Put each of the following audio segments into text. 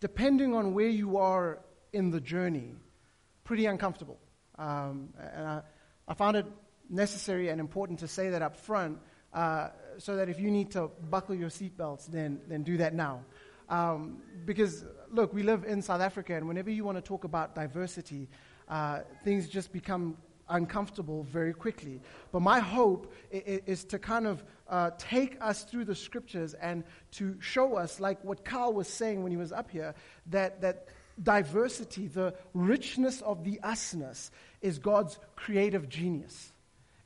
depending on where you are in the journey, pretty uncomfortable. Um, and I, I, found it necessary and important to say that up front uh, so that if you need to buckle your seatbelts, then, then do that now. Um, because, look, we live in South Africa, and whenever you want to talk about diversity, uh, things just become uncomfortable very quickly. But my hope is, is to kind of uh, take us through the scriptures and to show us, like what Carl was saying when he was up here, that, that diversity, the richness of the usness, is God's creative genius.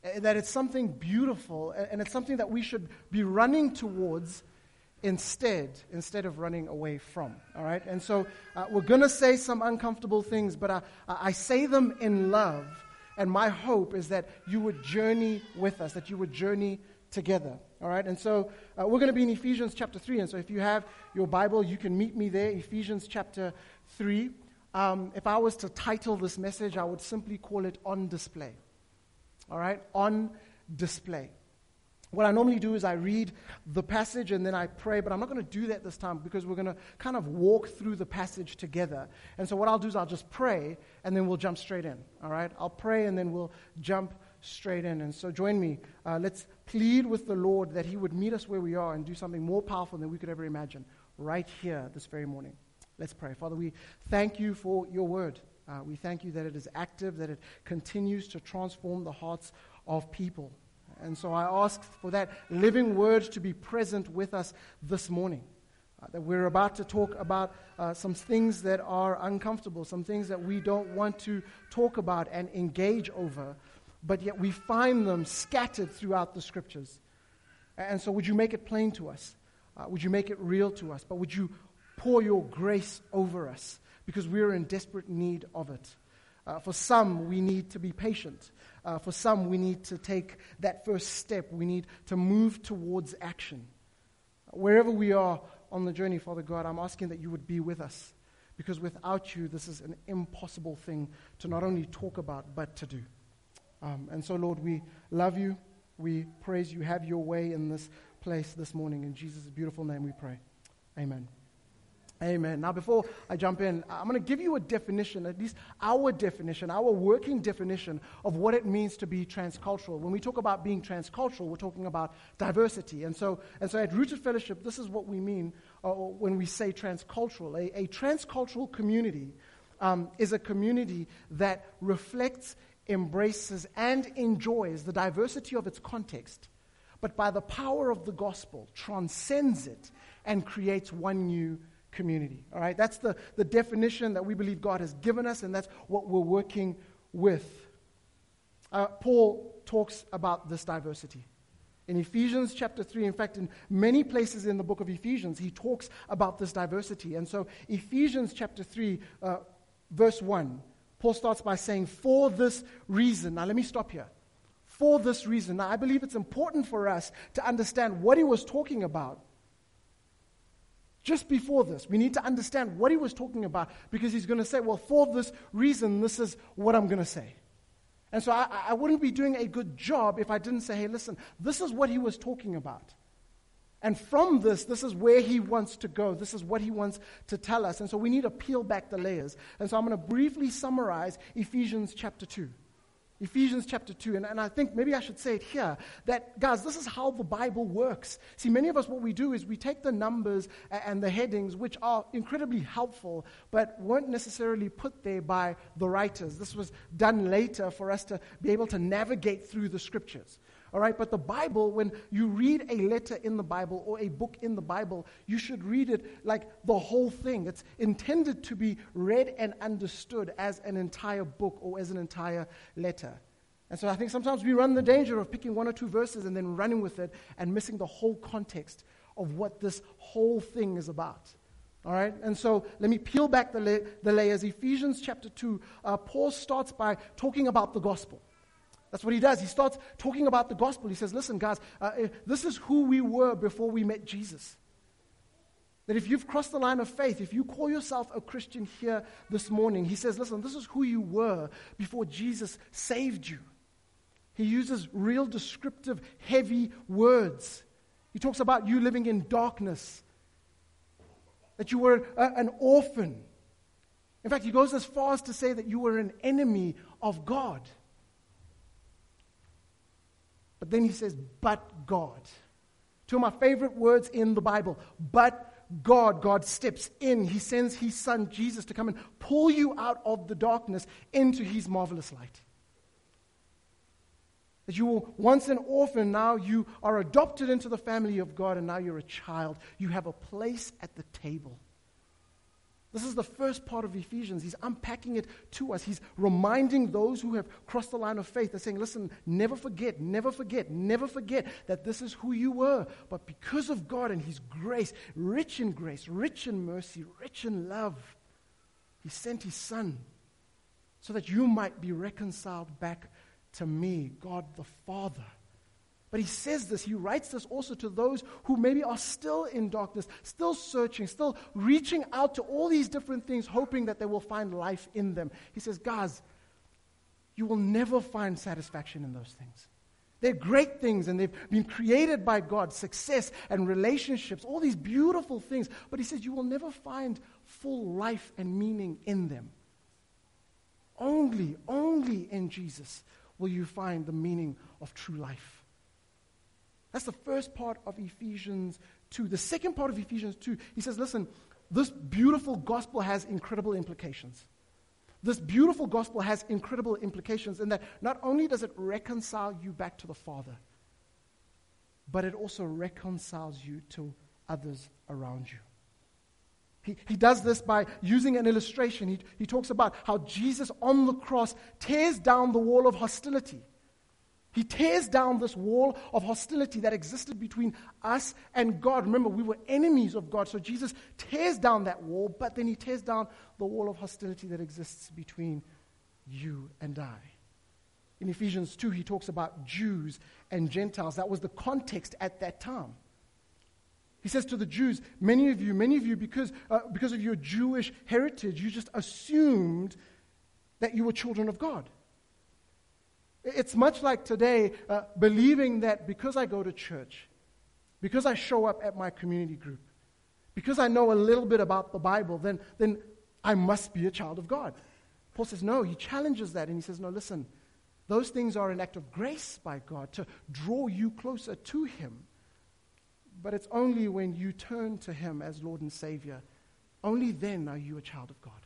Uh, that it's something beautiful and it's something that we should be running towards instead, instead of running away from. All right? And so uh, we're going to say some uncomfortable things, but I, I say them in love. And my hope is that you would journey with us, that you would journey together. All right? And so uh, we're going to be in Ephesians chapter 3. And so if you have your Bible, you can meet me there, Ephesians chapter 3. Um, if I was to title this message, I would simply call it On Display. All right? On Display. What I normally do is I read the passage and then I pray, but I'm not going to do that this time because we're going to kind of walk through the passage together. And so what I'll do is I'll just pray and then we'll jump straight in. All right? I'll pray and then we'll jump straight in. And so join me. Uh, let's plead with the Lord that He would meet us where we are and do something more powerful than we could ever imagine right here this very morning. Let's pray. Father, we thank you for your word. Uh, we thank you that it is active, that it continues to transform the hearts of people. And so I ask for that living word to be present with us this morning. Uh, that we're about to talk about uh, some things that are uncomfortable, some things that we don't want to talk about and engage over but yet we find them scattered throughout the scriptures. And so, would you make it plain to us? Uh, would you make it real to us? But would you pour your grace over us? Because we are in desperate need of it. Uh, for some, we need to be patient. Uh, for some, we need to take that first step. We need to move towards action. Wherever we are on the journey, Father God, I'm asking that you would be with us. Because without you, this is an impossible thing to not only talk about, but to do. Um, and so, Lord, we love you. We praise you. Have your way in this place this morning. In Jesus' beautiful name we pray. Amen. Amen. Now, before I jump in, I'm going to give you a definition, at least our definition, our working definition of what it means to be transcultural. When we talk about being transcultural, we're talking about diversity. And so, and so at Rooted Fellowship, this is what we mean uh, when we say transcultural. A, a transcultural community um, is a community that reflects embraces and enjoys the diversity of its context, but by the power of the gospel transcends it and creates one new community. All right? That's the, the definition that we believe God has given us, and that's what we're working with. Uh, Paul talks about this diversity. In Ephesians chapter 3, in fact, in many places in the book of Ephesians, he talks about this diversity. And so, Ephesians chapter 3, uh, verse 1 Paul starts by saying, For this reason. Now, let me stop here. For this reason. Now, I believe it's important for us to understand what he was talking about. Just before this, we need to understand what he was talking about because he's going to say, Well, for this reason, this is what I'm going to say. And so I, I wouldn't be doing a good job if I didn't say, Hey, listen, this is what he was talking about. And from this, this is where he wants to go. This is what he wants to tell us. And so we need to peel back the layers. And so I'm going to briefly summarize Ephesians chapter 2. Ephesians chapter 2. And, and I think maybe I should say it here that, guys, this is how the Bible works. See, many of us, what we do is we take the numbers and the headings, which are incredibly helpful, but weren't necessarily put there by the writers. This was done later for us to be able to navigate through the scriptures. All right, but the Bible, when you read a letter in the Bible or a book in the Bible, you should read it like the whole thing. It's intended to be read and understood as an entire book or as an entire letter. And so I think sometimes we run the danger of picking one or two verses and then running with it and missing the whole context of what this whole thing is about. All right? And so let me peel back the, la- the layers. Ephesians chapter 2, uh, Paul starts by talking about the gospel. That's what he does. He starts talking about the gospel. He says, Listen, guys, uh, uh, this is who we were before we met Jesus. That if you've crossed the line of faith, if you call yourself a Christian here this morning, he says, Listen, this is who you were before Jesus saved you. He uses real descriptive, heavy words. He talks about you living in darkness, that you were a, an orphan. In fact, he goes as far as to say that you were an enemy of God. But then he says, but God. Two of my favorite words in the Bible. But God, God steps in. He sends his son Jesus to come and pull you out of the darkness into his marvelous light. That you were once an orphan, now you are adopted into the family of God, and now you're a child. You have a place at the table. This is the first part of Ephesians. He's unpacking it to us. He's reminding those who have crossed the line of faith. They're saying, listen, never forget, never forget, never forget that this is who you were. But because of God and His grace, rich in grace, rich in mercy, rich in love, He sent His Son so that you might be reconciled back to me, God the Father. But he says this, he writes this also to those who maybe are still in darkness, still searching, still reaching out to all these different things, hoping that they will find life in them. He says, Guys, you will never find satisfaction in those things. They're great things and they've been created by God success and relationships, all these beautiful things. But he says, You will never find full life and meaning in them. Only, only in Jesus will you find the meaning of true life. That's the first part of Ephesians 2. The second part of Ephesians 2, he says, listen, this beautiful gospel has incredible implications. This beautiful gospel has incredible implications in that not only does it reconcile you back to the Father, but it also reconciles you to others around you. He, he does this by using an illustration. He, he talks about how Jesus on the cross tears down the wall of hostility. He tears down this wall of hostility that existed between us and God. Remember, we were enemies of God. So Jesus tears down that wall, but then he tears down the wall of hostility that exists between you and I. In Ephesians 2, he talks about Jews and Gentiles. That was the context at that time. He says to the Jews, many of you, many of you, because, uh, because of your Jewish heritage, you just assumed that you were children of God. It's much like today uh, believing that because I go to church, because I show up at my community group, because I know a little bit about the Bible, then, then I must be a child of God. Paul says, no, he challenges that and he says, no, listen, those things are an act of grace by God to draw you closer to Him. But it's only when you turn to Him as Lord and Savior, only then are you a child of God.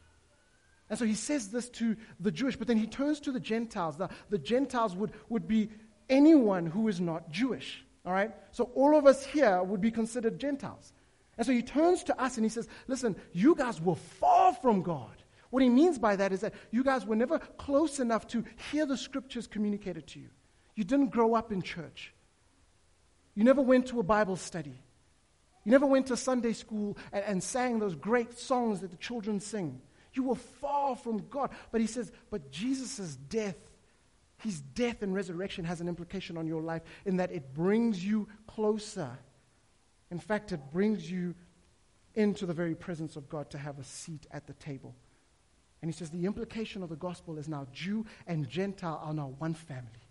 And so he says this to the Jewish, but then he turns to the Gentiles. The, the Gentiles would, would be anyone who is not Jewish. All right? So all of us here would be considered Gentiles. And so he turns to us and he says, Listen, you guys were far from God. What he means by that is that you guys were never close enough to hear the scriptures communicated to you. You didn't grow up in church. You never went to a Bible study. You never went to Sunday school and, and sang those great songs that the children sing. You were far from God. But he says, but Jesus' death, his death and resurrection has an implication on your life in that it brings you closer. In fact, it brings you into the very presence of God to have a seat at the table. And he says the implication of the gospel is now Jew and Gentile are now one family.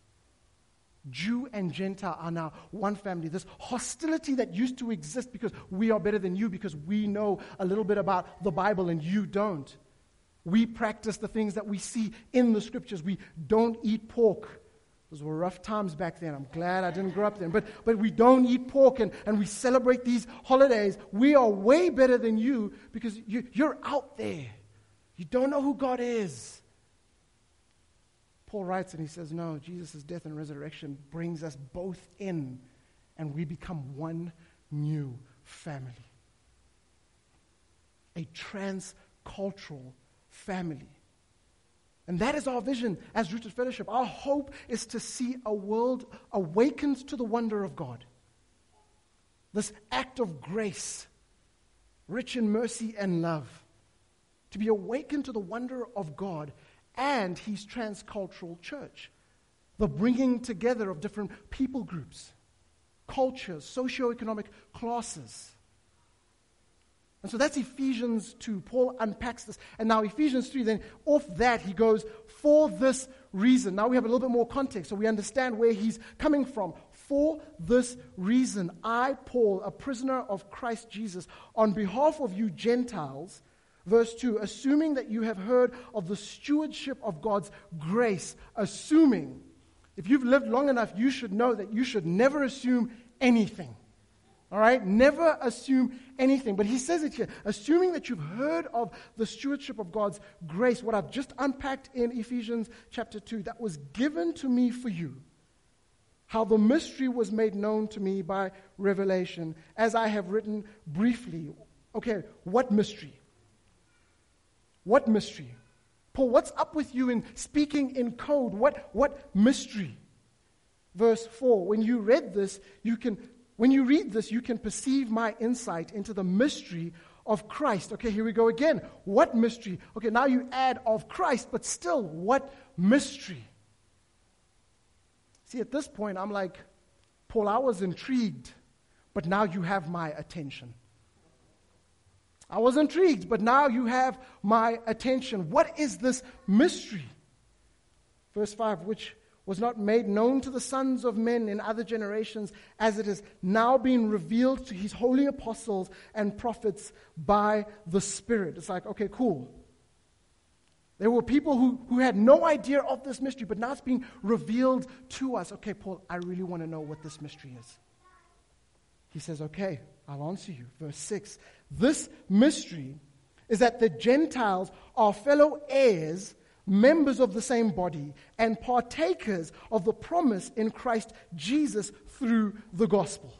Jew and Gentile are now one family. This hostility that used to exist because we are better than you, because we know a little bit about the Bible and you don't, we practice the things that we see in the scriptures. We don't eat pork. Those were rough times back then. I'm glad I didn't grow up then. But, but we don't eat pork and, and we celebrate these holidays. We are way better than you because you, you're out there. You don't know who God is. Paul writes and he says, No, Jesus' death and resurrection brings us both in and we become one new family. A transcultural family. And that is our vision as Rooted Fellowship. Our hope is to see a world awakened to the wonder of God. This act of grace, rich in mercy and love, to be awakened to the wonder of God and His transcultural church. The bringing together of different people groups, cultures, socioeconomic classes and so that's Ephesians 2. Paul unpacks this. And now Ephesians 3, then off that he goes, for this reason. Now we have a little bit more context so we understand where he's coming from. For this reason, I, Paul, a prisoner of Christ Jesus, on behalf of you Gentiles, verse 2, assuming that you have heard of the stewardship of God's grace, assuming, if you've lived long enough, you should know that you should never assume anything. All right? Never assume anything. But he says it here assuming that you've heard of the stewardship of God's grace, what I've just unpacked in Ephesians chapter 2, that was given to me for you. How the mystery was made known to me by revelation, as I have written briefly. Okay, what mystery? What mystery? Paul, what's up with you in speaking in code? What, what mystery? Verse 4 When you read this, you can when you read this, you can perceive my insight into the mystery of Christ. Okay, here we go again. What mystery? Okay, now you add of Christ, but still, what mystery? See, at this point, I'm like, Paul, I was intrigued, but now you have my attention. I was intrigued, but now you have my attention. What is this mystery? Verse 5, which was not made known to the sons of men in other generations, as it is now being revealed to his holy apostles and prophets by the Spirit. It's like, okay, cool. There were people who, who had no idea of this mystery, but now it's being revealed to us. Okay, Paul, I really want to know what this mystery is. He says, okay, I'll answer you. Verse 6 This mystery is that the Gentiles are fellow heirs members of the same body, and partakers of the promise in Christ Jesus through the gospel.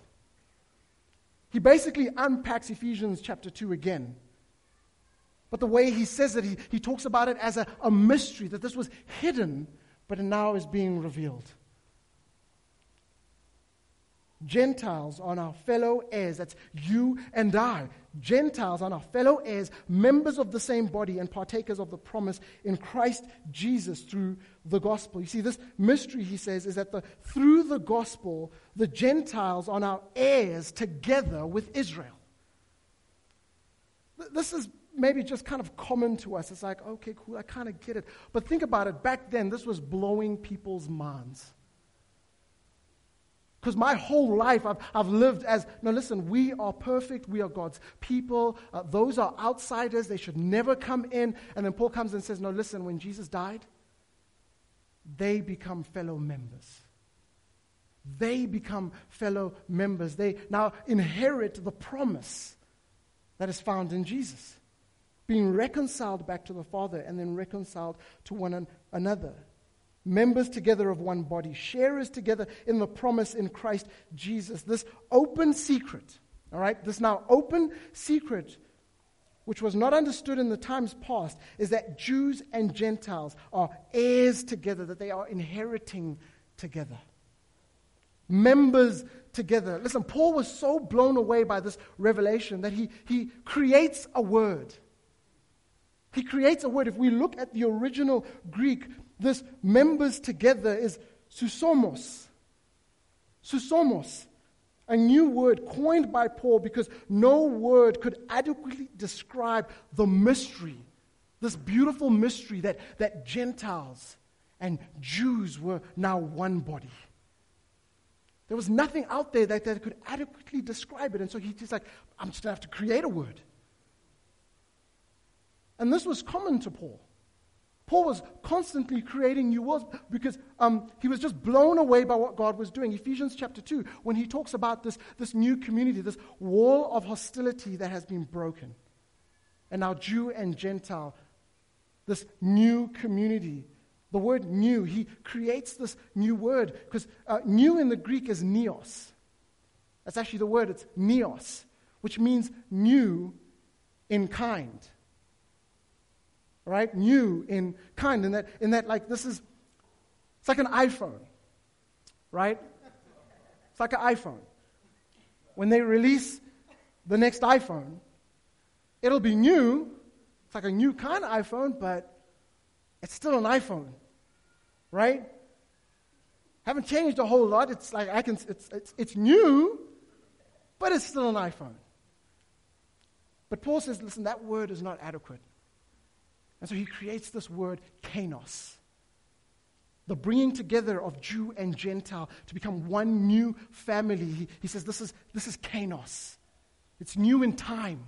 He basically unpacks Ephesians chapter 2 again. But the way he says it, he, he talks about it as a, a mystery, that this was hidden, but now is being revealed. Gentiles are our fellow heirs. That's you and I. Gentiles are our fellow heirs, members of the same body, and partakers of the promise in Christ Jesus through the gospel. You see, this mystery, he says, is that the, through the gospel, the Gentiles are now heirs together with Israel. This is maybe just kind of common to us. It's like, okay, cool, I kind of get it. But think about it. Back then, this was blowing people's minds. Because my whole life I've, I've lived as, no, listen, we are perfect. We are God's people. Uh, those are outsiders. They should never come in. And then Paul comes and says, no, listen, when Jesus died, they become fellow members. They become fellow members. They now inherit the promise that is found in Jesus, being reconciled back to the Father and then reconciled to one another members together of one body, sharers together in the promise in Christ Jesus. This open secret, all right, this now open secret, which was not understood in the times past, is that Jews and Gentiles are heirs together, that they are inheriting together. Members together. Listen, Paul was so blown away by this revelation that he, he creates a word. He creates a word. If we look at the original Greek, this members together is susomos. Susomos, a new word coined by Paul because no word could adequately describe the mystery, this beautiful mystery that, that Gentiles and Jews were now one body. There was nothing out there that, that could adequately describe it. And so he's just like, I'm just going to have to create a word. And this was common to Paul. Paul was constantly creating new worlds because um, he was just blown away by what God was doing. Ephesians chapter 2, when he talks about this, this new community, this wall of hostility that has been broken. And now, Jew and Gentile, this new community. The word new, he creates this new word because uh, new in the Greek is neos. That's actually the word, it's neos, which means new in kind right? New in kind, in that, in that like this is, it's like an iPhone, right? It's like an iPhone. When they release the next iPhone, it'll be new. It's like a new kind of iPhone, but it's still an iPhone, right? Haven't changed a whole lot. It's like I can, it's, it's, it's new, but it's still an iPhone. But Paul says, listen, that word is not adequate. And so he creates this word, kainos. the bringing together of Jew and Gentile to become one new family. He, he says this is, this is kainos. It's new in time.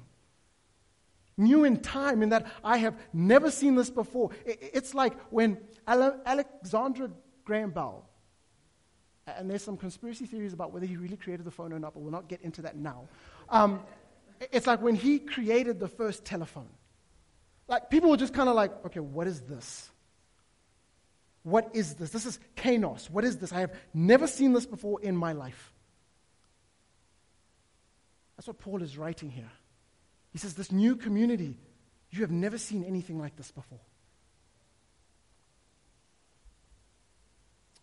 New in time, in that I have never seen this before. It, it's like when Ale- Alexander Graham Bell, and there's some conspiracy theories about whether he really created the phone or not, but we'll not get into that now. Um, it's like when he created the first telephone. Like people were just kind of like, okay, what is this? What is this? This is kainos. What is this? I have never seen this before in my life. That's what Paul is writing here. He says, This new community, you have never seen anything like this before.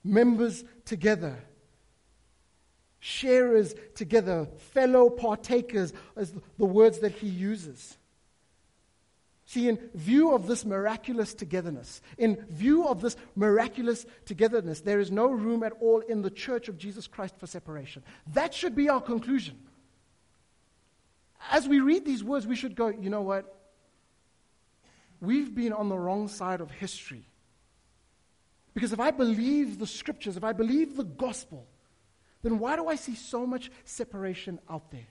Members together, sharers together, fellow partakers, as the words that he uses. See, in view of this miraculous togetherness, in view of this miraculous togetherness, there is no room at all in the church of Jesus Christ for separation. That should be our conclusion. As we read these words, we should go, you know what? We've been on the wrong side of history. Because if I believe the scriptures, if I believe the gospel, then why do I see so much separation out there?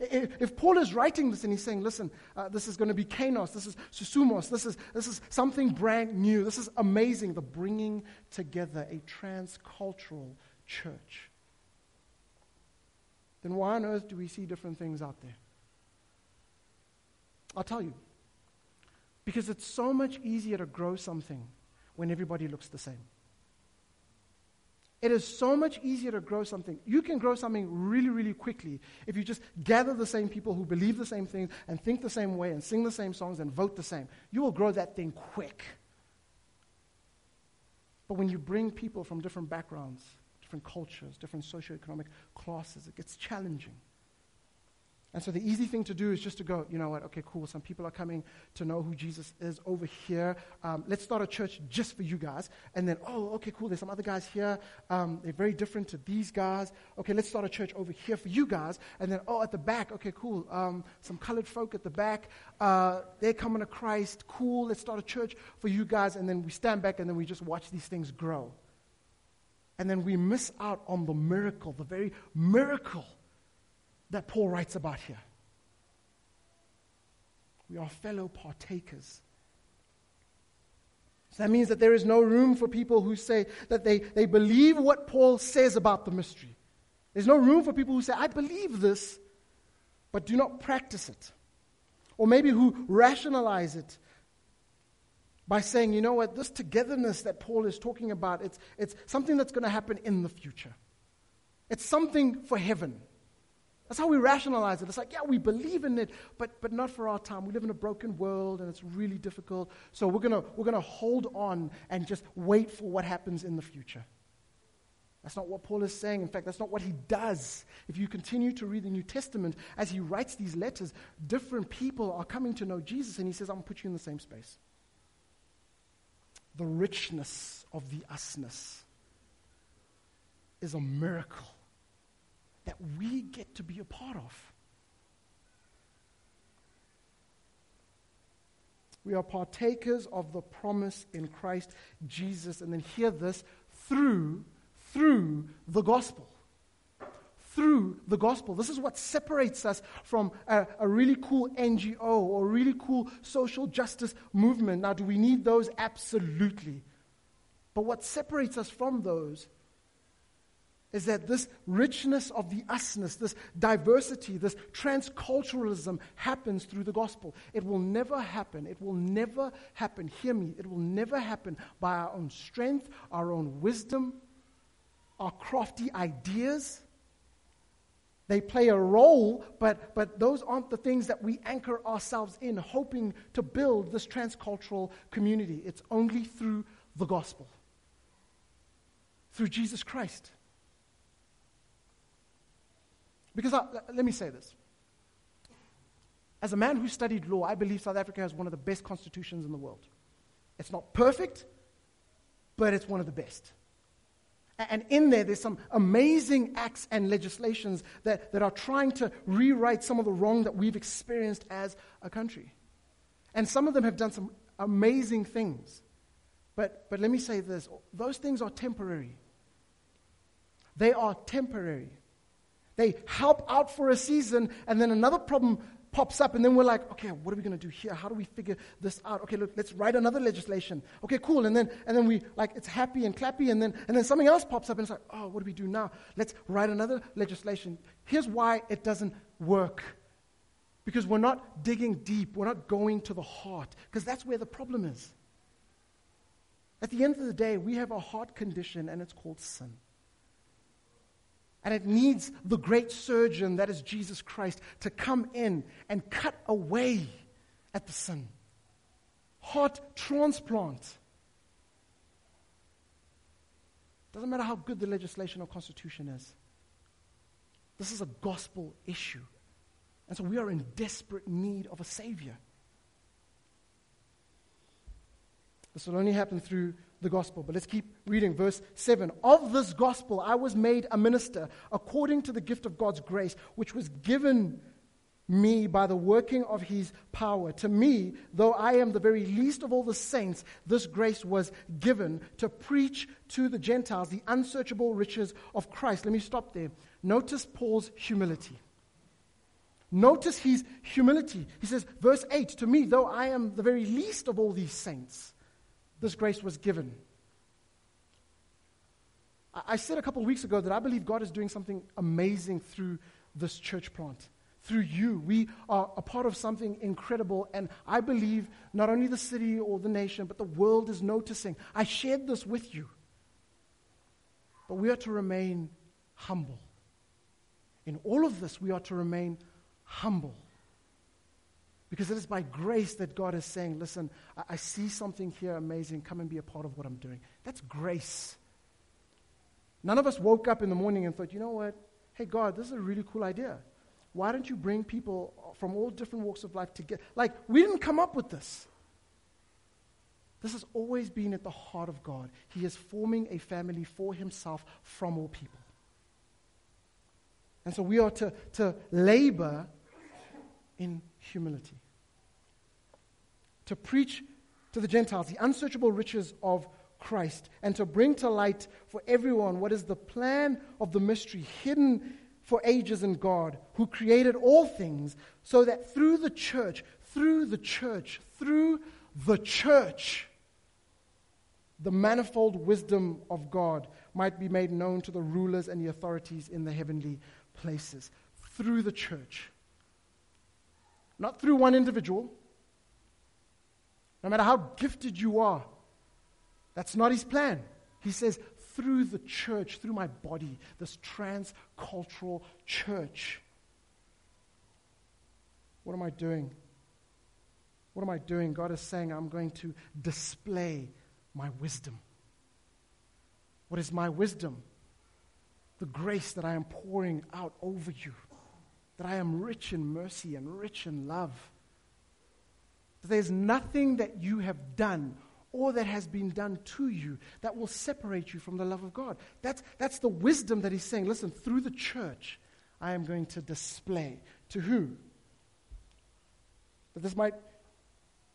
If Paul is writing this and he's saying, listen, uh, this is going to be kainos, this is susumos, this is, this is something brand new, this is amazing, the bringing together a transcultural church, then why on earth do we see different things out there? I'll tell you. Because it's so much easier to grow something when everybody looks the same. It is so much easier to grow something. You can grow something really, really quickly if you just gather the same people who believe the same things and think the same way and sing the same songs and vote the same. You will grow that thing quick. But when you bring people from different backgrounds, different cultures, different socioeconomic classes, it gets challenging. And so the easy thing to do is just to go, you know what, okay, cool, some people are coming to know who Jesus is over here. Um, let's start a church just for you guys. And then, oh, okay, cool, there's some other guys here. Um, they're very different to these guys. Okay, let's start a church over here for you guys. And then, oh, at the back, okay, cool, um, some colored folk at the back. Uh, they're coming to Christ. Cool, let's start a church for you guys. And then we stand back and then we just watch these things grow. And then we miss out on the miracle, the very miracle that Paul writes about here. We are fellow partakers. So that means that there is no room for people who say that they, they believe what Paul says about the mystery. There's no room for people who say, I believe this, but do not practice it. Or maybe who rationalize it by saying, you know what, this togetherness that Paul is talking about, it's, it's something that's going to happen in the future. It's something for heaven. That's how we rationalize it. It's like, yeah, we believe in it, but, but not for our time. We live in a broken world and it's really difficult. So we're going we're going to hold on and just wait for what happens in the future. That's not what Paul is saying. In fact, that's not what he does. If you continue to read the New Testament, as he writes these letters, different people are coming to know Jesus, and he says, I'm going to put you in the same space. The richness of the usness is a miracle that we get to be a part of. We are partakers of the promise in Christ Jesus. And then hear this through, through the gospel. Through the gospel. This is what separates us from a, a, really cool NGO or really cool social justice movement. Now, do we need those? Absolutely. But what separates us from those is that this richness of the usness, this diversity, this transculturalism happens through the gospel. It will never happen. It will never happen. Hear me. It will never happen by our own strength, our own wisdom, our crafty ideas. They play a role, but, but those aren't the things that we anchor ourselves in, hoping to build this transcultural community. It's only through the gospel, through Jesus Christ. Because I, let me say this. As a man who studied law, I believe South Africa has one of the best constitutions in the world. It's not perfect, but it's one of the best. And in there, there's some amazing acts and legislations that, that are trying to rewrite some of the wrong that we've experienced as a country. And some of them have done some amazing things. But, but let me say this those things are temporary. They are temporary. They help out for a season, and then another problem pops up, and then we're like, okay, what are we going to do here? How do we figure this out? Okay, look, let's write another legislation. Okay, cool. And then, and then we, like, it's happy and clappy, and then, and then something else pops up, and it's like, oh, what do we do now? Let's write another legislation. Here's why it doesn't work. Because we're not digging deep, we're not going to the heart, because that's where the problem is. At the end of the day, we have a heart condition, and it's called sin. And it needs the great surgeon, that is Jesus Christ, to come in and cut away at the sin. Heart transplant. Doesn't matter how good the legislation or constitution is. This is a gospel issue. And so we are in desperate need of a Savior. This will only happen through the gospel. But let's keep reading verse 7. Of this gospel I was made a minister according to the gift of God's grace, which was given me by the working of his power. To me, though I am the very least of all the saints, this grace was given to preach to the Gentiles the unsearchable riches of Christ. Let me stop there. Notice Paul's humility. Notice his humility. He says, verse 8, to me, though I am the very least of all these saints, this grace was given. I said a couple of weeks ago that I believe God is doing something amazing through this church plant. Through you. We are a part of something incredible, and I believe not only the city or the nation, but the world is noticing. I shared this with you. But we are to remain humble. In all of this, we are to remain humble. Because it is by grace that God is saying, listen, I, I, see something here amazing. Come and be a part of what I'm doing. That's grace. None of us woke up in the morning and thought, you know what? Hey, God, this is a really cool idea. Why don't you bring people from all different walks of life together? Like, we didn't come up with this. This has always been at the heart of God. He is forming a family for himself from all people. And so we are to, to labor in humility. To preach to the Gentiles the unsearchable riches of Christ and to bring to light for everyone what is the plan of the mystery hidden for ages in God, who created all things, so that through the church, through the church, through the church, the manifold wisdom of God might be made known to the rulers and the authorities in the heavenly places. Through the church not through one individual. No matter how gifted you are, that's not his plan. He says, through the church, through my body, this trans-cultural church. What am I doing? What am I doing? God is saying, I'm going to display my wisdom. What is my wisdom? The grace that I am pouring out over you that I am rich in mercy and rich in love. That there's nothing that you have done or that has been done to you that will separate you from the love of God. That's, that's the wisdom that he's saying. Listen, through the church, I am going to display. To who? That this might,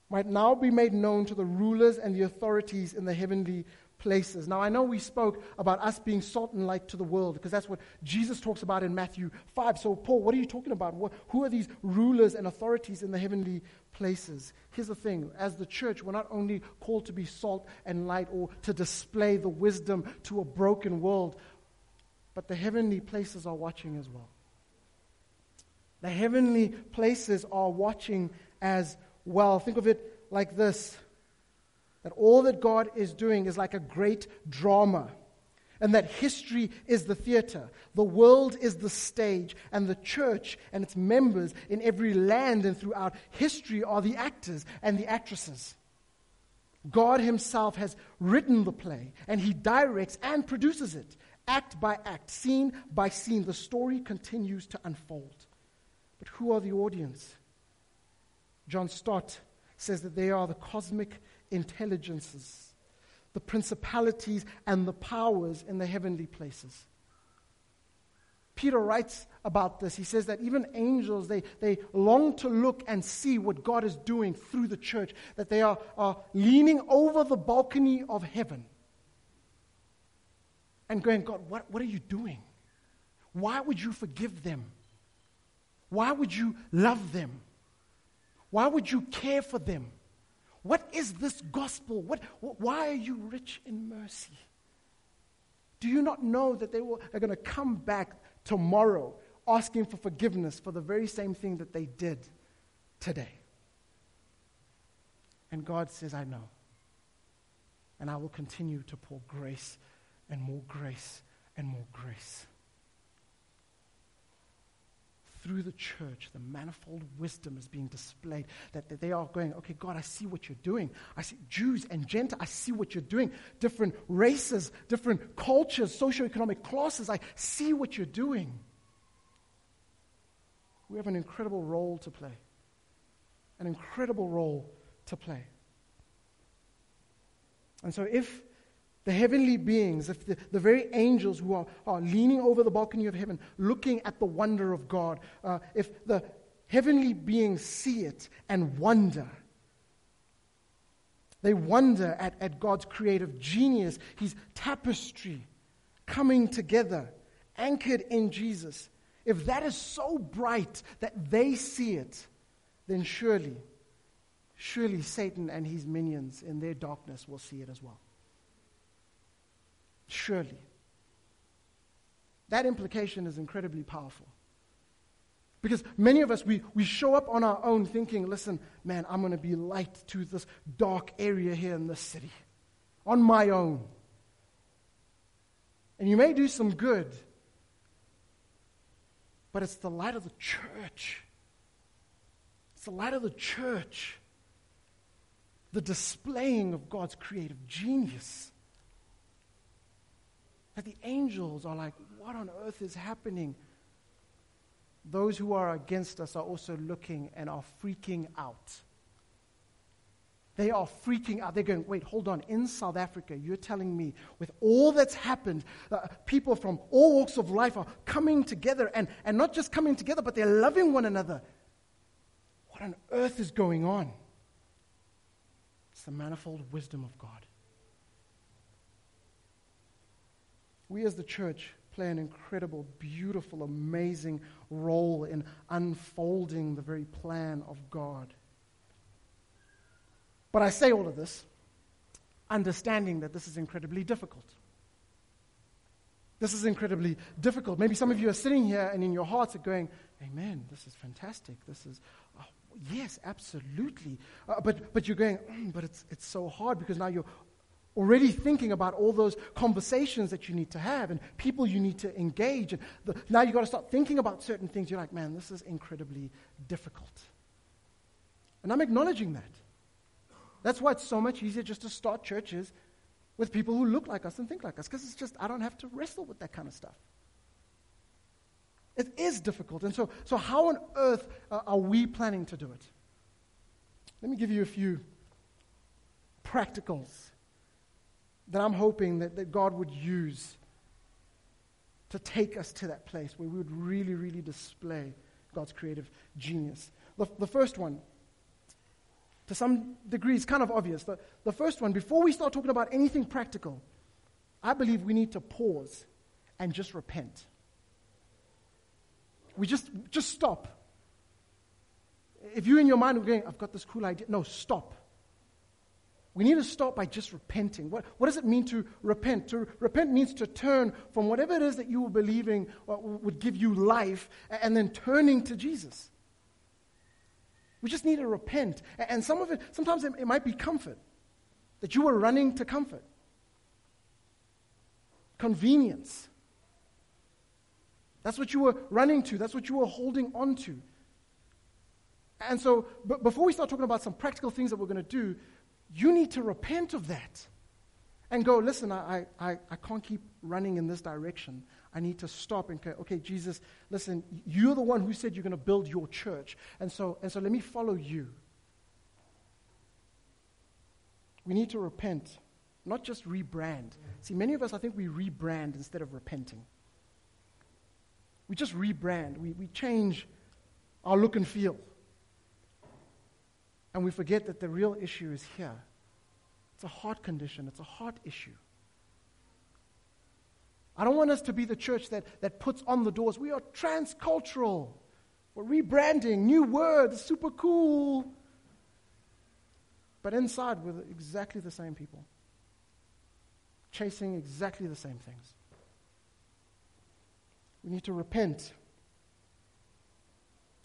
might now be made known to the rulers and the authorities in the heavenly places. Now, I know we spoke about us being salt and light to the world because that's what Jesus talks about in Matthew 5. So, Paul, what are you talking about? What, who are these rulers and authorities in the heavenly places? Here's the thing as the church, we're not only called to be salt and light or to display the wisdom to a broken world, but the heavenly places are watching as well. The heavenly places are watching as well. Think of it like this that all that God is doing is like a great drama, and that history is the theater, the world is the stage, and the church and its members in every land and throughout history are the actors and the actresses. God Himself has written the play, and He directs and produces it, act by act, scene by scene. The story continues to unfold. But who are the audience? John Stott says that they are the cosmic intelligences, the principalities and the powers in the heavenly places. Peter writes about this. He says that even angels, they, they long to look and see what God is doing through the church, that they are, are leaning over the balcony of heaven and going, God, what, what are you doing? Why would you forgive them? Why would you love them? Why would you care for them? What is this gospel? What, why are you rich in mercy? Do you not know that they will, are going to come back tomorrow asking for forgiveness for the very same thing that they did today. And God says, I know. And I will continue to pour grace and more grace and more grace. Through the church, the manifold wisdom is being displayed. That, that they are going, okay, God, I see what you're doing. I see Jews and Gentiles, I see what you're doing. Different races, different cultures, socioeconomic classes, I see what you're doing. We have an incredible role to play. An incredible role to play. And so, if the heavenly beings, if the, the very angels who are, are leaning over the balcony of heaven, looking at the wonder of God, uh, if the heavenly beings see it and wonder, they wonder at, at God's creative genius, His tapestry coming together, anchored in Jesus. If that is so bright that they see it, then surely, surely Satan and his minions in their darkness will see it as well. Surely. That implication is incredibly powerful. Because many of us, we, we show up on our own thinking, listen, man, I'm going to be light to this dark area here in this city on my own. And you may do some good, but it's the light of the church. It's the light of the church. The displaying of God's creative genius. That the angels are like, what on earth is happening? Those who are against us are also looking and are freaking out. They are freaking out. They're going, wait, hold on. In South Africa, you're telling me, with all that's happened, uh, people from all walks of life are coming together, and, and not just coming together, but they're loving one another. What on earth is going on? It's the manifold wisdom of God. We as the church play an incredible, beautiful, amazing role in unfolding the very plan of God. But I say all of this understanding that this is incredibly difficult. This is incredibly difficult. Maybe some of you are sitting here and in your hearts are going, Amen, this is fantastic. This is, oh, yes, absolutely. Uh, but, but you're going, mm, but it's, it's so hard because now you're already thinking about all those conversations that you need to have and people you need to engage. And the, now you've got to start thinking about certain things. You're like, man, this is incredibly difficult. And I'm acknowledging that. That's why it's so much easier just to start churches with people who look like us and think like us, because it's just, I don't have to wrestle with that kind of stuff. It is difficult. And so, so how on earth uh, are we planning to do it? Let me give you a few practicals that I'm hoping that, that God would use to take us to that place where we would really, really display God's creative genius. The, the first one to some degree, is kind of obvious. The, the first one, before we start talking about anything practical, I believe we need to pause and just repent. We just, just stop. If you in your mind are going, I've got this cool idea, no, stop. We need to start by just repenting. What, what does it mean to repent? To repent means to turn from whatever it is that you were believing uh, would give you life and then turning to Jesus. We just need to repent. And some of it, sometimes it, it might be comfort, that you were running to comfort, convenience. That's what you were running to, that's what you were holding on to. And so, b- before we start talking about some practical things that we're going to do, you need to repent of that and go, listen, I, I, I can't keep running in this direction. I need to stop and go, okay, Jesus, listen, you're the one who said you're going to build your church. And so, and so let me follow you. We need to repent, not just rebrand. See, many of us, I think we rebrand instead of repenting. We just rebrand, we, we change our look and feel. And we forget that the real issue is here. It's a heart condition, it's a heart issue. I don't want us to be the church that, that puts on the doors. We are transcultural. We're rebranding, new words, super cool. But inside, we're exactly the same people, chasing exactly the same things. We need to repent.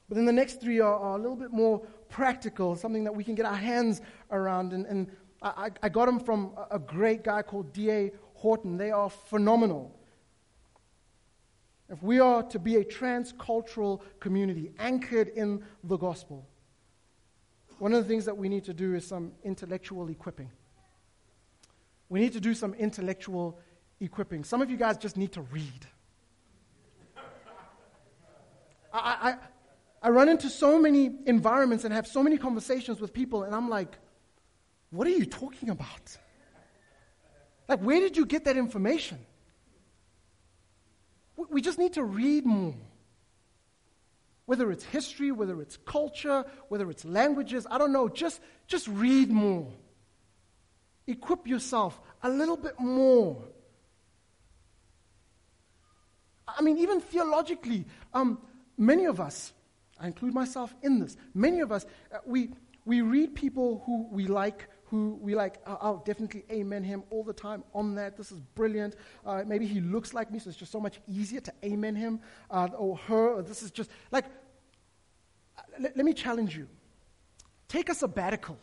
But then the next three are, are a little bit more practical, something that we can get our hands around. And, and I, I got them from a great guy called D.A. Horton. They are phenomenal. If we are to be a transcultural community anchored in the gospel, one of the things that we need to do is some intellectual equipping. We need to do some intellectual equipping. Some of you guys just need to read. I, I, run into so many environments and have so many conversations with people, and I'm like, what are you talking about? Like, where did you get that information? We just need to read more. Whether it's history, whether it's culture, whether it's languages, I don't know. Just, just read more. Equip yourself a little bit more. I mean, even theologically, um, many of us, I include myself in this, many of us, uh, we, we read people who we like who we like, I'll definitely amen him all the time on that. This is brilliant. Uh, maybe he looks like me, so it's just so much easier to amen him uh, or her. Or this is just like, let, let me challenge you. Take a sabbatical.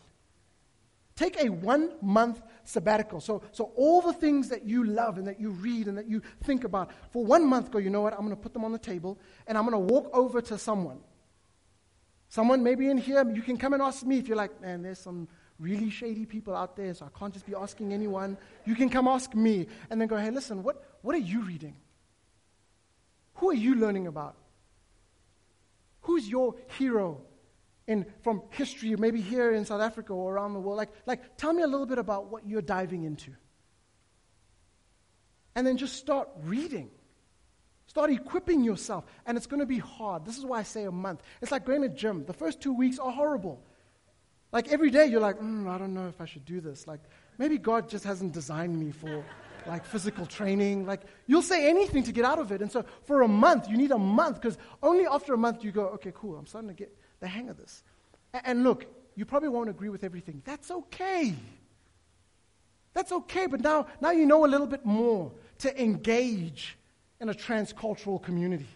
Take a one month sabbatical. So, so, all the things that you love and that you read and that you think about, for one month, go, you know what? I'm going to put them on the table and I'm going to walk over to someone. Someone maybe in here, you can come and ask me if you're like, man, there's some really shady people out there, so I can't just be asking anyone. You can come ask me and then go, hey, listen, what, what are you reading? Who are you learning about? Who's your hero in, from history, maybe here in South Africa or around the world? Like, like, tell me a little bit about what you're diving into. And then just start reading. Start equipping yourself. And it's going to be hard. This is why I say a month. It's like going to gym. The first two weeks are horrible. Like every day, you're like, mm, I don't know if I should do this. Like maybe God just hasn't designed me for like physical training. Like you'll say anything to get out of it. And so for a month, you need a month because only after a month you go, okay, cool, I'm starting to get the hang of this. And, and look, you probably won't agree with everything. That's okay. That's okay, but now, now you know a little bit more to engage in a transcultural community.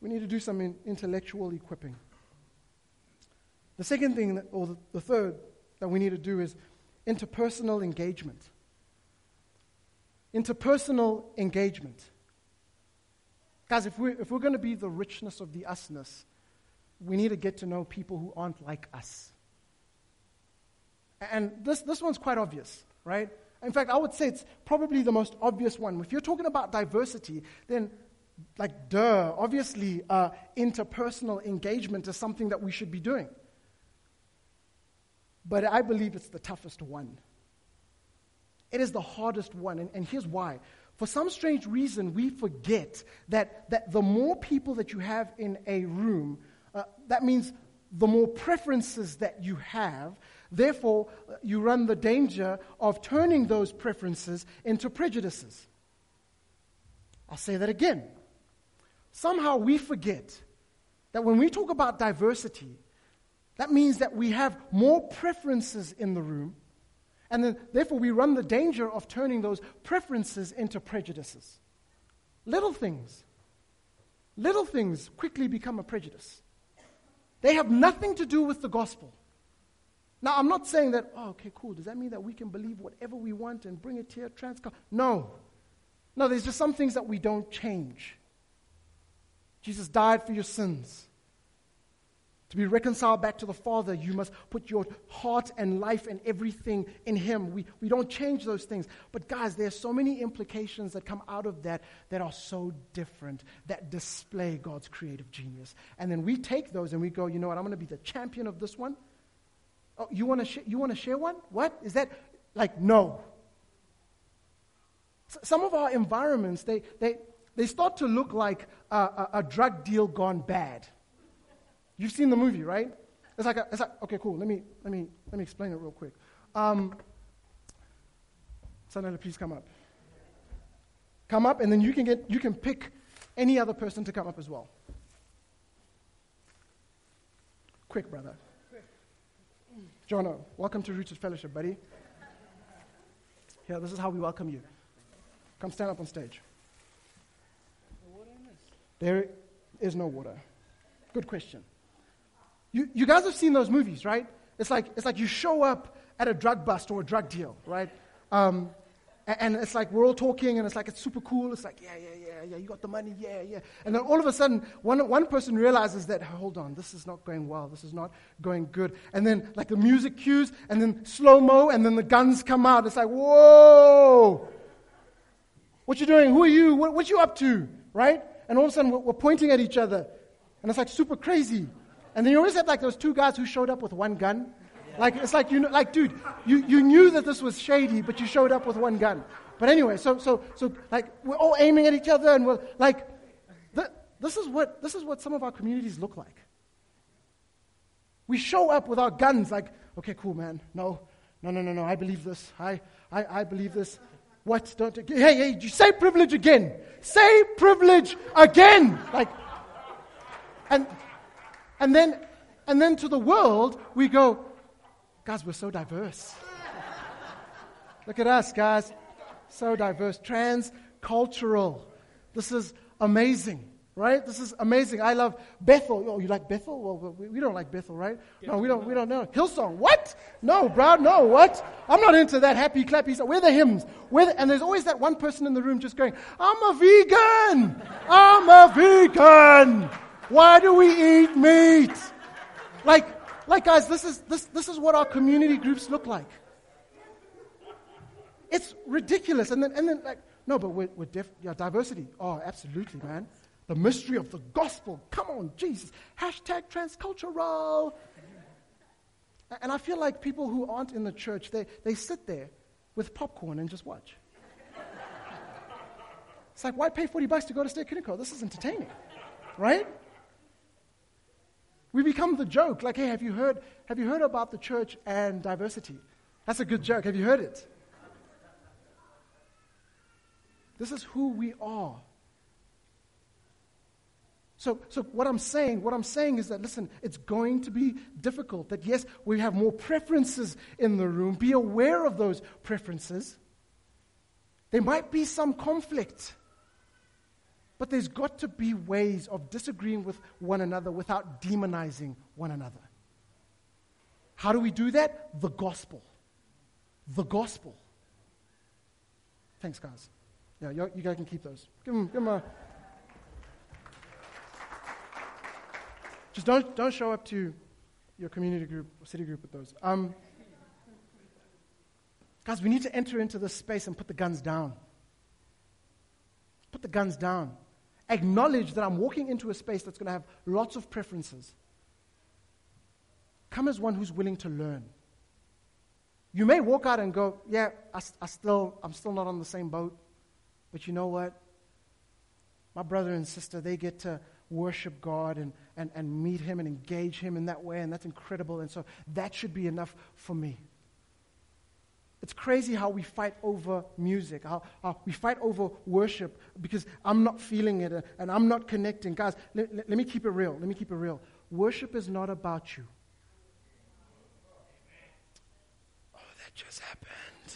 We need to do some in intellectual equipping. The second thing, that, or the, the third, that we need to do is interpersonal engagement. Interpersonal engagement. Guys, if we're, if we're going to be the richness of the usness, we need to get to know people who aren't like us. And this, this one's quite obvious, right? In fact, I would say it's probably the most obvious one. If you're talking about diversity, then like, duh, obviously, uh, interpersonal engagement is something that we should be doing. But I believe it's the toughest one. It is the hardest one, and, and here's why. For some strange reason, we forget that, that the more people that you have in a room, uh, that means the more preferences that you have. Therefore, you run the danger of turning those preferences into prejudices. I'll say that again. Somehow we forget that when we talk about diversity, that means that we have more preferences in the room, and then, therefore we run the danger of turning those preferences into prejudices. Little things, little things quickly become a prejudice. They have nothing to do with the gospel. Now, I'm not saying that, oh, okay, cool. Does that mean that we can believe whatever we want and bring it here, transco? No. No, there's just some things that we don't change. Jesus died for your sins. To be reconciled back to the Father, you must put your heart and life and everything in Him. We, we don't change those things. But, guys, there are so many implications that come out of that that are so different, that display God's creative genius. And then we take those and we go, you know what, I'm going to be the champion of this one. Oh, you want to sh- you want to share one? What? Is that like, no. some of our environments, they, they, they start to look like a, a, a drug deal gone bad. You've seen the movie, right? It's like, a, it's like okay, cool. Let me, let me, let me explain it real quick. Um, Sanela, please come up. Come up, and then you can, get, you can pick any other person to come up as well. Quick, brother. Jono, welcome to Rooted Fellowship, buddy. Here, this is how we welcome you. Come stand up on stage. There is no water. Good question. You, you guys have seen those movies, right? It's like, it's like you show up at a drug bust or a drug deal, right? Um, and, it's like we're all talking, and it's like it's super cool. It's like, yeah, yeah, yeah, yeah, you got the money, yeah, yeah. And then all of a sudden, one, one person realizes that, hold on, this is not going well, this is not going good. And then, like, the music cues, and then slow mo, and then the guns come out. It's like, whoa! What you doing? Who are you? What, what you up to? Right? And all of a sudden, we're, we're pointing at each other. And it's like super crazy. And then you always have like those two guys who showed up with one gun. Like, it's like, you know, like, dude, you, you knew that this was shady, but you showed up with one gun. But anyway, so, so, so, like, we're all aiming at each other, and we're like, th- this, is what, this is what some of our communities look like. We show up with our guns, like, okay, cool, man. No, no, no, no, no, I believe this. I, I, I believe this. What? Don't, hey, hey, you say privilege again. Say privilege again. Like, and, and then, and then to the world, we go, guys, we're so diverse. Look at us, guys. So diverse. Trans cultural. This is amazing right? This is amazing. I love Bethel. Oh, you like Bethel? Well, we, don't like Bethel, right? No, we don't. We don't know Hillsong. What? No, bro. No, what? I'm not into that happy clappy stuff. Where the hymns? Where the, and there's always that one person in the room just going, "I'm a vegan. I'm a vegan. Why do we eat meat?" Like, like guys, this is this this is what our community groups look like. It's ridiculous. And then and then like. No, but we're, we're def- yeah, diversity. Oh, absolutely, man. The mystery of the gospel. Come on, Jesus. Hashtag transcultural. And I feel like people who aren't in the church, they, they sit there with popcorn and just watch. It's like, why pay 40 bucks to go to Ster-Kinekor? This is entertaining, right? We become the joke. Like, hey, have you heard, have you heard about the church and diversity? That's a good joke. Have you heard it? This is who we are. So, so what I'm saying, what I'm saying is that listen, it's going to be difficult. That yes, we have more preferences in the room. Be aware of those preferences. There might be some conflict. But there's got to be ways of disagreeing with one another without demonizing one another. How do we do that? The gospel. The gospel. Thanks, guys. Yeah, you guys can keep those. Give them, give them a. Just don't, don't show up to your community group or city group with those. Um, guys, we need to enter into this space and put the guns down. Put the guns down. Acknowledge that I'm walking into a space that's going to have lots of preferences. Come as one who's willing to learn. You may walk out and go, Yeah, I, I still, I'm still not on the same boat. But you know what? My brother and sister, they get to worship God and, and, and meet Him and engage Him in that way, and that's incredible. And so that should be enough for me. It's crazy how we fight over music, how, how, we fight over worship because I'm not feeling it uh, and I'm not connecting. Guys, let, let, let me keep it real. Let me keep it real. Worship is not about you. Oh, that just happened.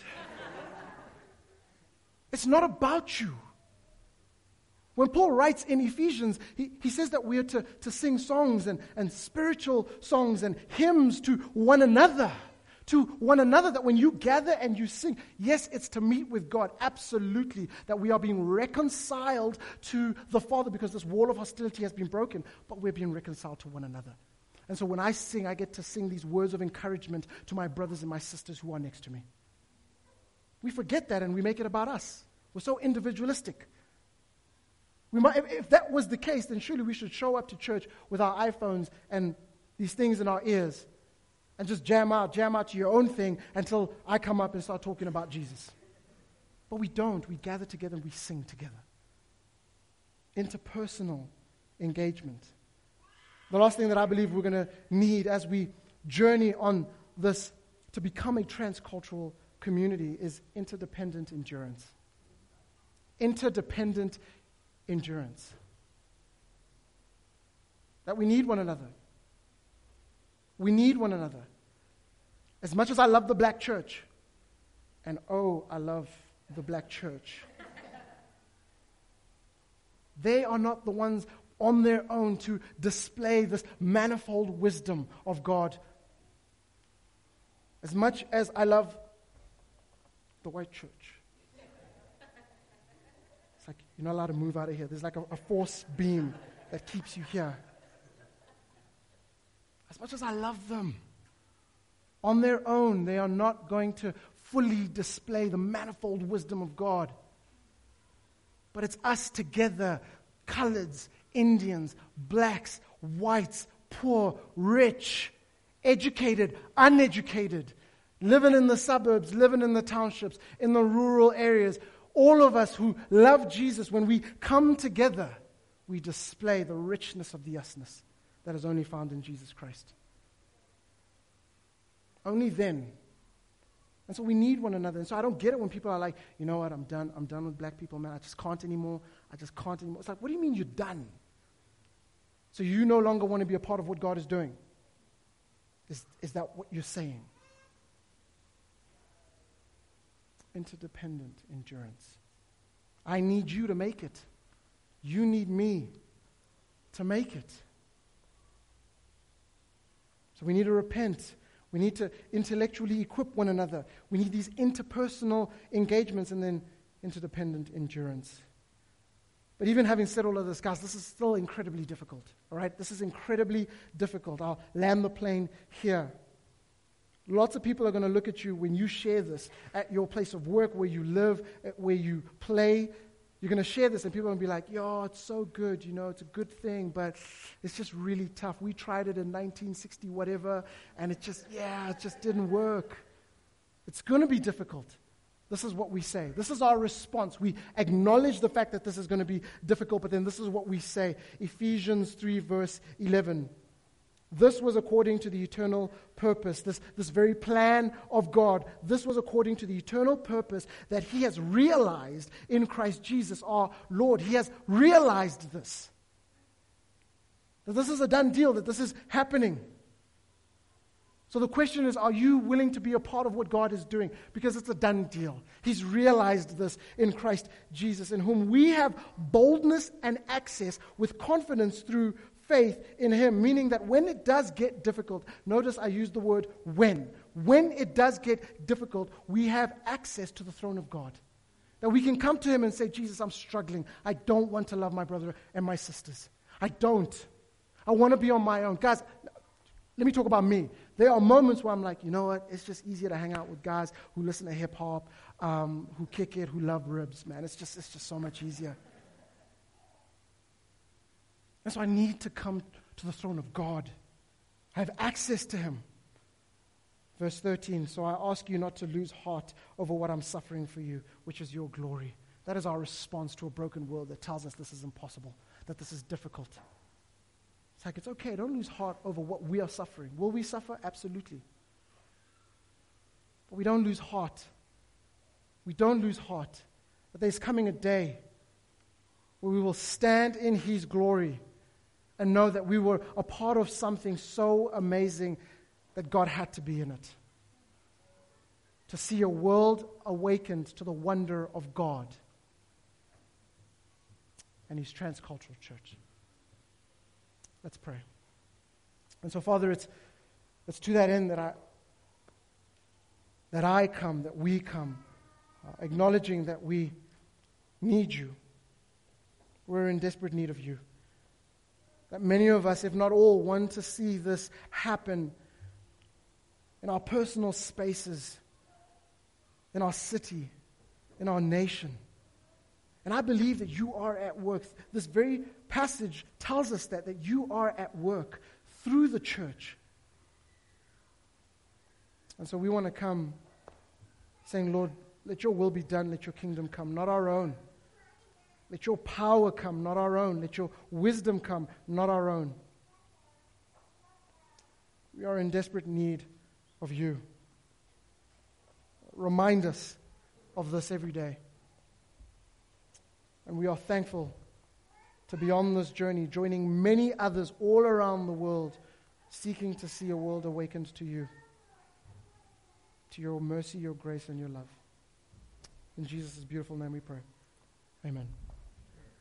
it's not about you. When Paul writes in Ephesians, he, he says that we are to, to sing songs and, and spiritual songs and hymns to one another. To one another, that when you gather and you sing, yes, it's to meet with God, absolutely, that we are being reconciled to the Father because this wall of hostility has been broken, but we're being reconciled to one another. And so when I sing, I get to sing these words of encouragement to my brothers and my sisters who are next to me. We forget that and we make it about us. We're so individualistic. We might, if, that was the case, then surely we should show up to church with our iPhones and these things in our ears and just jam out, jam out to your own thing until I come up and start talking about Jesus. But we don't. We gather together and we sing together. Interpersonal engagement. The last thing that I believe we're going to need as we journey on this to become a transcultural community is interdependent endurance. Interdependent endurance. That we need one another. We need one another. As much as I love the black church, and oh, I love the black church, they are not the ones on their own to display this manifold wisdom of God. As much as I love the white church, it's like you're not allowed to move out of here. There's like a, a force beam that keeps you here. As much as I love them, on their own, they are not going to fully display the manifold wisdom of God. But it's us together, coloreds, Indians, blacks, whites, poor, rich, educated, uneducated, living in the suburbs, living in the townships, in the rural areas. All of us who love Jesus, when we come together, we display the richness of the usness that is only found in Jesus Christ. Only then. And so we need one another. And so I don't get it when people are like, you know what, I'm done. I'm done with black people, man. I just can't anymore. I just can't anymore. It's like, what do you mean you're done? So you no longer want to be a part of what God is doing? Is, is that what you're saying? Interdependent endurance. I need you to make it. You need me to make it. So we need to repent. We need to intellectually equip one another. We need these interpersonal engagements and then interdependent endurance. But even having said all of this, guys, this is still incredibly difficult. All right? This is incredibly difficult. I'll land the plane here. Lots of people are going to look at you when you share this at your place of work, where you live, where you play, you're going to share this, and people are going to be like, yo, it's so good, you know, it's a good thing, but it's just really tough. We tried it in 1960, whatever, and it just, yeah, it just didn't work. It's going to be difficult. This is what we say. This is our response. We acknowledge the fact that this is going to be difficult, but then this is what we say. Ephesians 3, verse 11. This was according to the eternal purpose, this, this very plan of God. This was according to the eternal purpose that He has realized in Christ Jesus our Lord. He has realized this. That this is a done deal, that this is happening. So the question is are you willing to be a part of what God is doing? Because it's a done deal. He's realized this in Christ Jesus, in whom we have boldness and access with confidence through faith in Him, meaning that when it does get difficult, notice I use the word when. When it does get difficult, we have access to the throne of God. That we can come to Him and say, Jesus, I'm struggling. I don't want to love my brother and my sisters. I don't. I want to be on my own. Guys, let me talk about me. There are moments where I'm like, you know what? It's just easier to hang out with guys who listen to hip hop, um, who kick it, who love ribs, man. It's just, it's just so much easier. And so I need to come to the throne of God. I have access to Him. Verse 13 So I ask you not to lose heart over what I'm suffering for you, which is your glory. That is our response to a broken world that tells us this is impossible, that this is difficult. It's like, it's okay, don't lose heart over what we are suffering. Will we suffer? Absolutely. But we don't lose heart. We don't lose heart. That there's coming a day where we will stand in His glory and know that we were a part of something so amazing that God had to be in it. To see a world awakened to the wonder of God and His transcultural church. Let's pray. And so, Father, it's, it's to that end that I, that I come, that we come, uh, acknowledging that we need you. We're in desperate need of you that many of us, if not all, want to see this happen in our personal spaces, in our city, in our nation. And I believe that you are at work. This very passage tells us that, that you are at work through the church. And so we want to come saying, Lord, let your will be done, let your kingdom come, not our own. Let your power come, not our own. Let your wisdom come, not our own. We are in desperate need of you. Remind us of this every day. And we are thankful to be on this journey, joining many others all around the world, seeking to see a world awakened to you, to your mercy, your grace, and your love. In Jesus' beautiful name we pray. Amen.